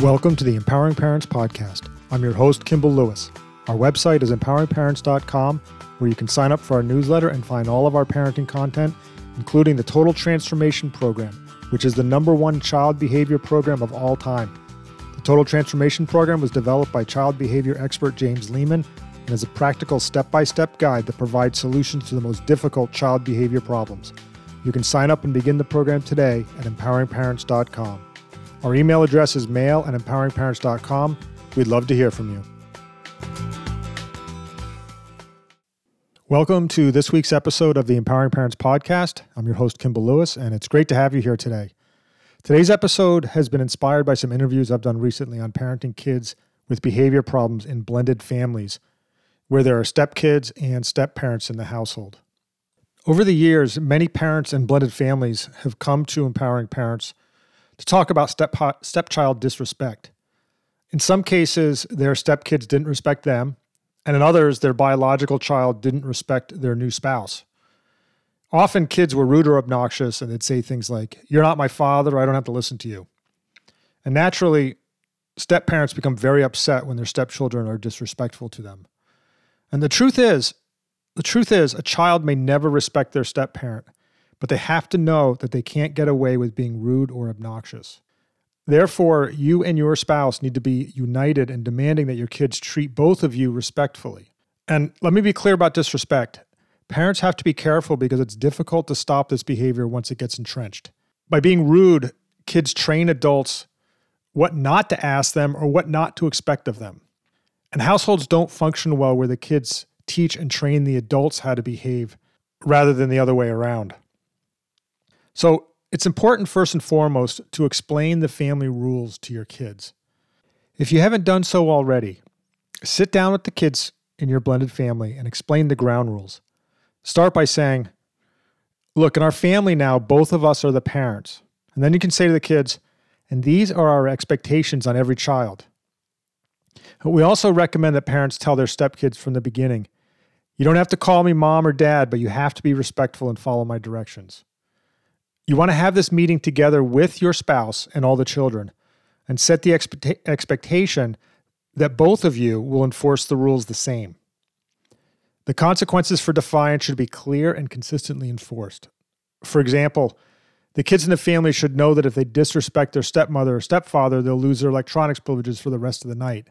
Welcome to the Empowering Parents Podcast. I'm your host, Kimball Lewis. Our website is empoweringparents.com, where you can sign up for our newsletter and find all of our parenting content, including the Total Transformation Program, which is the number one child behavior program of all time. The Total Transformation Program was developed by child behavior expert James Lehman and is a practical step by step guide that provides solutions to the most difficult child behavior problems. You can sign up and begin the program today at empoweringparents.com. Our email address is mail at empoweringparents.com. We'd love to hear from you. Welcome to this week's episode of the Empowering Parents Podcast. I'm your host, Kimball Lewis, and it's great to have you here today. Today's episode has been inspired by some interviews I've done recently on parenting kids with behavior problems in blended families, where there are stepkids and step parents in the household. Over the years, many parents and blended families have come to empowering parents to talk about step stepchild disrespect. In some cases, their stepkids didn't respect them, and in others, their biological child didn't respect their new spouse. Often, kids were rude or obnoxious, and they'd say things like, You're not my father, I don't have to listen to you. And naturally, step parents become very upset when their stepchildren are disrespectful to them. And the truth is, the truth is, a child may never respect their step parent, but they have to know that they can't get away with being rude or obnoxious. Therefore, you and your spouse need to be united in demanding that your kids treat both of you respectfully. And let me be clear about disrespect. Parents have to be careful because it's difficult to stop this behavior once it gets entrenched. By being rude, kids train adults what not to ask them or what not to expect of them. And households don't function well where the kids teach and train the adults how to behave rather than the other way around. So it's important, first and foremost, to explain the family rules to your kids. If you haven't done so already, sit down with the kids in your blended family and explain the ground rules. Start by saying, Look, in our family now, both of us are the parents. And then you can say to the kids, and these are our expectations on every child. We also recommend that parents tell their stepkids from the beginning you don't have to call me mom or dad, but you have to be respectful and follow my directions. You want to have this meeting together with your spouse and all the children and set the expect- expectation that both of you will enforce the rules the same. The consequences for defiance should be clear and consistently enforced. For example, the kids in the family should know that if they disrespect their stepmother or stepfather, they'll lose their electronics privileges for the rest of the night.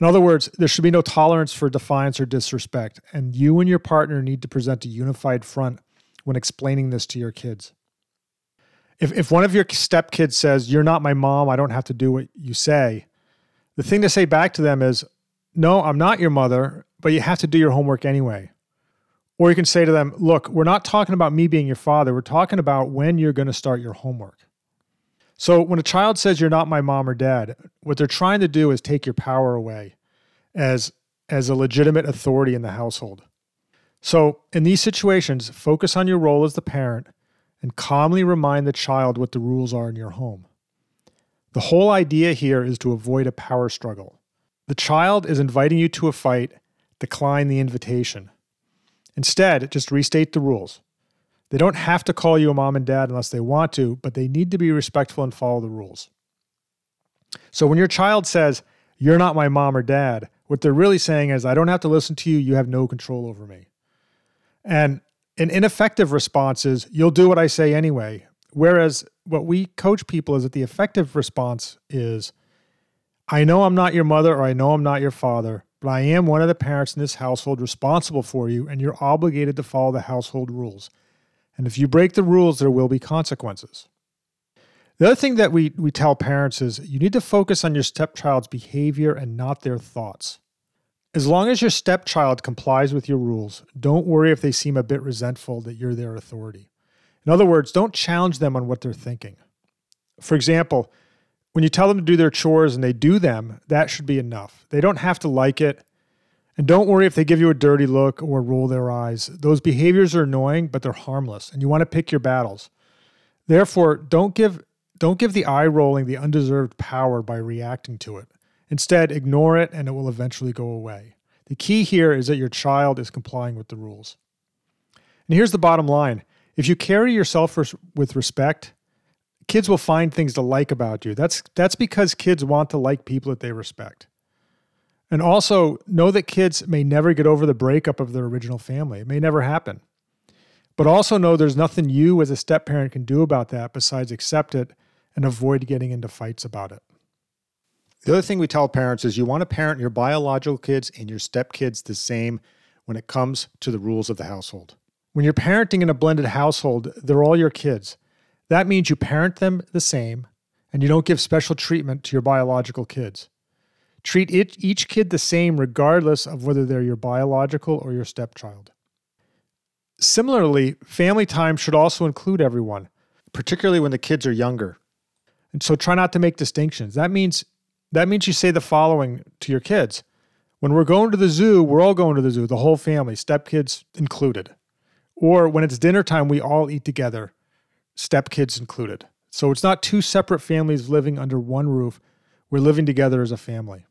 In other words, there should be no tolerance for defiance or disrespect, and you and your partner need to present a unified front when explaining this to your kids. If, if one of your stepkids says, You're not my mom, I don't have to do what you say, the thing to say back to them is, No, I'm not your mother, but you have to do your homework anyway. Or you can say to them, Look, we're not talking about me being your father, we're talking about when you're going to start your homework. So when a child says, You're not my mom or dad, what they're trying to do is take your power away as, as a legitimate authority in the household. So in these situations, focus on your role as the parent and calmly remind the child what the rules are in your home. The whole idea here is to avoid a power struggle. The child is inviting you to a fight, decline the invitation. Instead, just restate the rules. They don't have to call you a mom and dad unless they want to, but they need to be respectful and follow the rules. So when your child says, You're not my mom or dad, what they're really saying is, I don't have to listen to you, you have no control over me. And an ineffective response is you'll do what I say anyway. Whereas what we coach people is that the effective response is I know I'm not your mother or I know I'm not your father, but I am one of the parents in this household responsible for you, and you're obligated to follow the household rules. And if you break the rules, there will be consequences. The other thing that we, we tell parents is you need to focus on your stepchild's behavior and not their thoughts. As long as your stepchild complies with your rules, don't worry if they seem a bit resentful that you're their authority. In other words, don't challenge them on what they're thinking. For example, when you tell them to do their chores and they do them, that should be enough. They don't have to like it. And don't worry if they give you a dirty look or roll their eyes. Those behaviors are annoying, but they're harmless, and you want to pick your battles. Therefore, don't give don't give the eye rolling the undeserved power by reacting to it. Instead, ignore it and it will eventually go away. The key here is that your child is complying with the rules. And here's the bottom line if you carry yourself with respect, kids will find things to like about you. That's that's because kids want to like people that they respect. And also know that kids may never get over the breakup of their original family. It may never happen. But also know there's nothing you as a step parent can do about that besides accept it and avoid getting into fights about it. The other thing we tell parents is you want to parent your biological kids and your stepkids the same when it comes to the rules of the household. When you're parenting in a blended household, they're all your kids. That means you parent them the same and you don't give special treatment to your biological kids. Treat each kid the same regardless of whether they're your biological or your stepchild. Similarly, family time should also include everyone, particularly when the kids are younger. And so try not to make distinctions. That means that means you say the following to your kids. When we're going to the zoo, we're all going to the zoo, the whole family, stepkids included. Or when it's dinner time, we all eat together, stepkids included. So it's not two separate families living under one roof. We're living together as a family.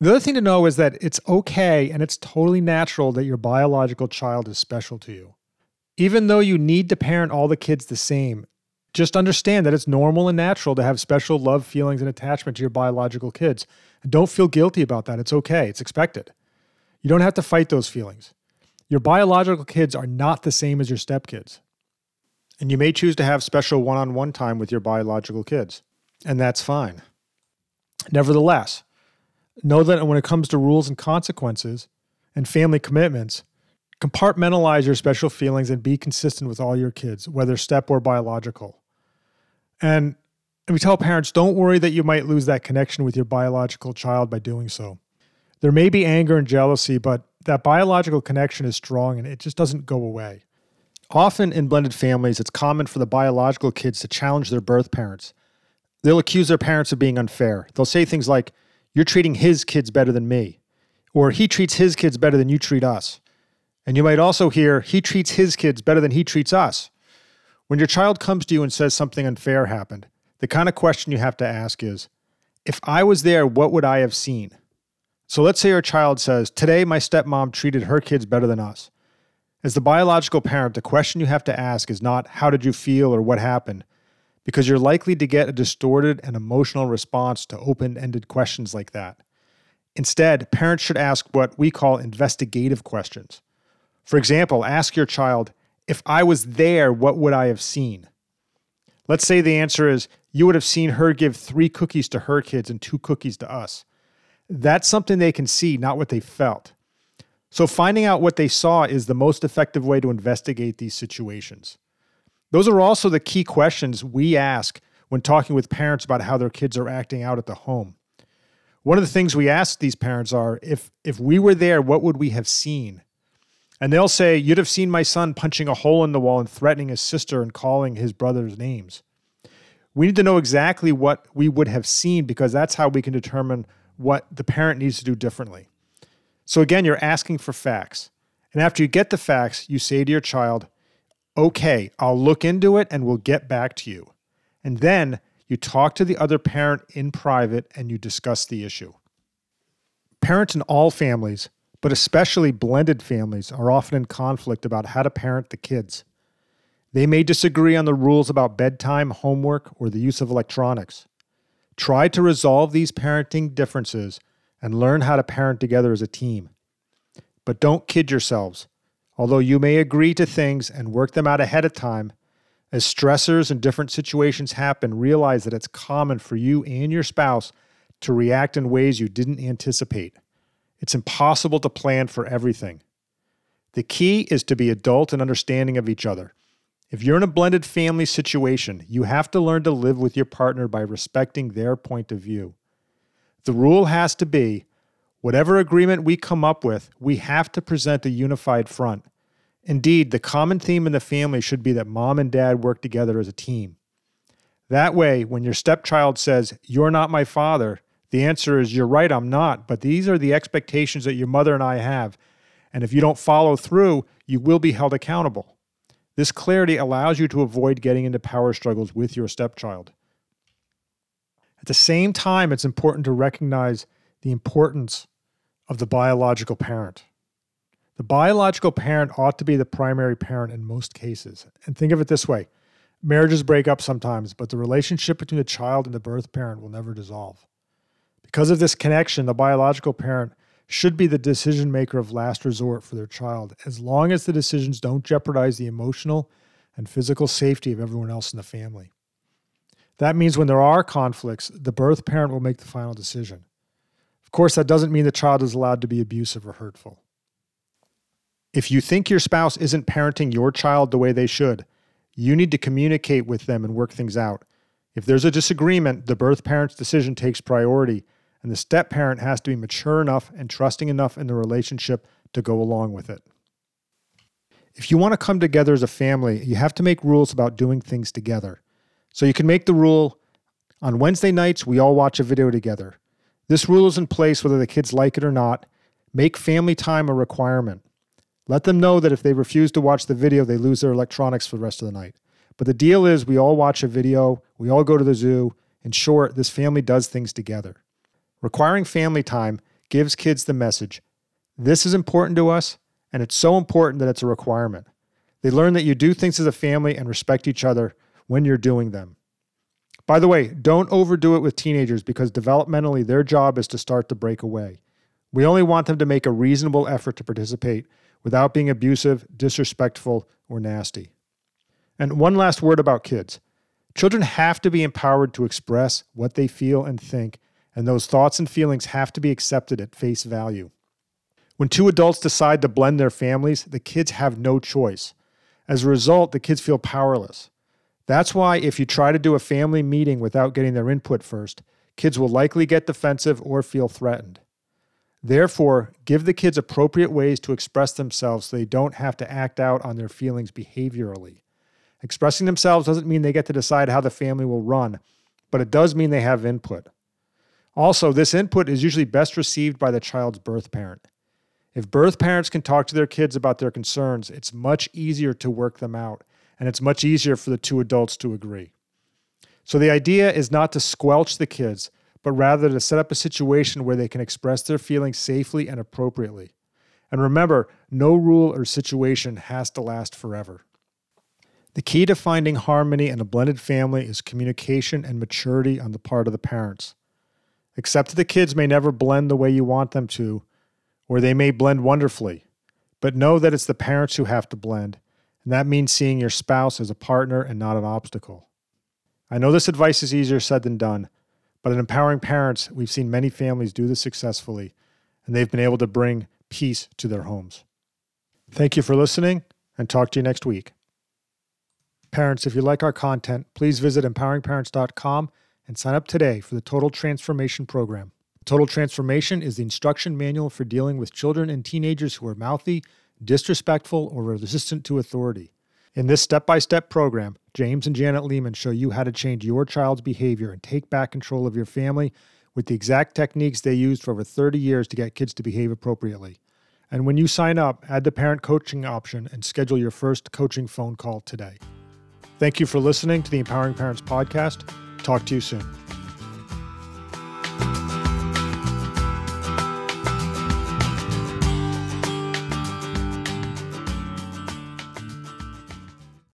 The other thing to know is that it's okay and it's totally natural that your biological child is special to you. Even though you need to parent all the kids the same, just understand that it's normal and natural to have special love, feelings, and attachment to your biological kids. And don't feel guilty about that. It's okay, it's expected. You don't have to fight those feelings. Your biological kids are not the same as your stepkids. And you may choose to have special one on one time with your biological kids, and that's fine. Nevertheless, know that when it comes to rules and consequences and family commitments, compartmentalize your special feelings and be consistent with all your kids, whether step or biological. And we tell parents don't worry that you might lose that connection with your biological child by doing so. There may be anger and jealousy, but that biological connection is strong and it just doesn't go away. Often in blended families, it's common for the biological kids to challenge their birth parents. They'll accuse their parents of being unfair. They'll say things like, You're treating his kids better than me, or He treats his kids better than you treat us. And you might also hear, He treats his kids better than he treats us. When your child comes to you and says something unfair happened, the kind of question you have to ask is if I was there, what would I have seen? So let's say your child says, Today my stepmom treated her kids better than us. As the biological parent, the question you have to ask is not, How did you feel or what happened? Because you're likely to get a distorted and emotional response to open ended questions like that. Instead, parents should ask what we call investigative questions. For example, ask your child, if I was there, what would I have seen? Let's say the answer is you would have seen her give three cookies to her kids and two cookies to us. That's something they can see, not what they felt. So, finding out what they saw is the most effective way to investigate these situations. Those are also the key questions we ask when talking with parents about how their kids are acting out at the home. One of the things we ask these parents are if, if we were there, what would we have seen? And they'll say, You'd have seen my son punching a hole in the wall and threatening his sister and calling his brothers names. We need to know exactly what we would have seen because that's how we can determine what the parent needs to do differently. So, again, you're asking for facts. And after you get the facts, you say to your child, Okay, I'll look into it and we'll get back to you. And then you talk to the other parent in private and you discuss the issue. Parents in all families but especially blended families are often in conflict about how to parent the kids. They may disagree on the rules about bedtime, homework, or the use of electronics. Try to resolve these parenting differences and learn how to parent together as a team. But don't kid yourselves. Although you may agree to things and work them out ahead of time, as stressors and different situations happen, realize that it's common for you and your spouse to react in ways you didn't anticipate. It's impossible to plan for everything. The key is to be adult and understanding of each other. If you're in a blended family situation, you have to learn to live with your partner by respecting their point of view. The rule has to be whatever agreement we come up with, we have to present a unified front. Indeed, the common theme in the family should be that mom and dad work together as a team. That way, when your stepchild says, You're not my father, the answer is you're right, I'm not, but these are the expectations that your mother and I have. And if you don't follow through, you will be held accountable. This clarity allows you to avoid getting into power struggles with your stepchild. At the same time, it's important to recognize the importance of the biological parent. The biological parent ought to be the primary parent in most cases. And think of it this way Marriages break up sometimes, but the relationship between the child and the birth parent will never dissolve. Because of this connection, the biological parent should be the decision maker of last resort for their child, as long as the decisions don't jeopardize the emotional and physical safety of everyone else in the family. That means when there are conflicts, the birth parent will make the final decision. Of course, that doesn't mean the child is allowed to be abusive or hurtful. If you think your spouse isn't parenting your child the way they should, you need to communicate with them and work things out. If there's a disagreement, the birth parent's decision takes priority, and the step parent has to be mature enough and trusting enough in the relationship to go along with it. If you want to come together as a family, you have to make rules about doing things together. So you can make the rule on Wednesday nights, we all watch a video together. This rule is in place whether the kids like it or not. Make family time a requirement. Let them know that if they refuse to watch the video, they lose their electronics for the rest of the night. But the deal is, we all watch a video, we all go to the zoo. In short, this family does things together. Requiring family time gives kids the message this is important to us, and it's so important that it's a requirement. They learn that you do things as a family and respect each other when you're doing them. By the way, don't overdo it with teenagers because developmentally their job is to start to break away. We only want them to make a reasonable effort to participate without being abusive, disrespectful, or nasty. And one last word about kids children have to be empowered to express what they feel and think, and those thoughts and feelings have to be accepted at face value. When two adults decide to blend their families, the kids have no choice. As a result, the kids feel powerless. That's why, if you try to do a family meeting without getting their input first, kids will likely get defensive or feel threatened. Therefore, give the kids appropriate ways to express themselves so they don't have to act out on their feelings behaviorally. Expressing themselves doesn't mean they get to decide how the family will run, but it does mean they have input. Also, this input is usually best received by the child's birth parent. If birth parents can talk to their kids about their concerns, it's much easier to work them out, and it's much easier for the two adults to agree. So the idea is not to squelch the kids, but rather to set up a situation where they can express their feelings safely and appropriately. And remember, no rule or situation has to last forever. The key to finding harmony in a blended family is communication and maturity on the part of the parents. That the kids may never blend the way you want them to, or they may blend wonderfully, but know that it's the parents who have to blend, and that means seeing your spouse as a partner and not an obstacle. I know this advice is easier said than done, but in empowering parents, we've seen many families do this successfully, and they've been able to bring peace to their homes. Thank you for listening, and talk to you next week. Parents, if you like our content, please visit empoweringparents.com and sign up today for the Total Transformation Program. Total Transformation is the instruction manual for dealing with children and teenagers who are mouthy, disrespectful, or resistant to authority. In this step by step program, James and Janet Lehman show you how to change your child's behavior and take back control of your family with the exact techniques they used for over 30 years to get kids to behave appropriately. And when you sign up, add the parent coaching option and schedule your first coaching phone call today. Thank you for listening to the Empowering Parents Podcast. Talk to you soon.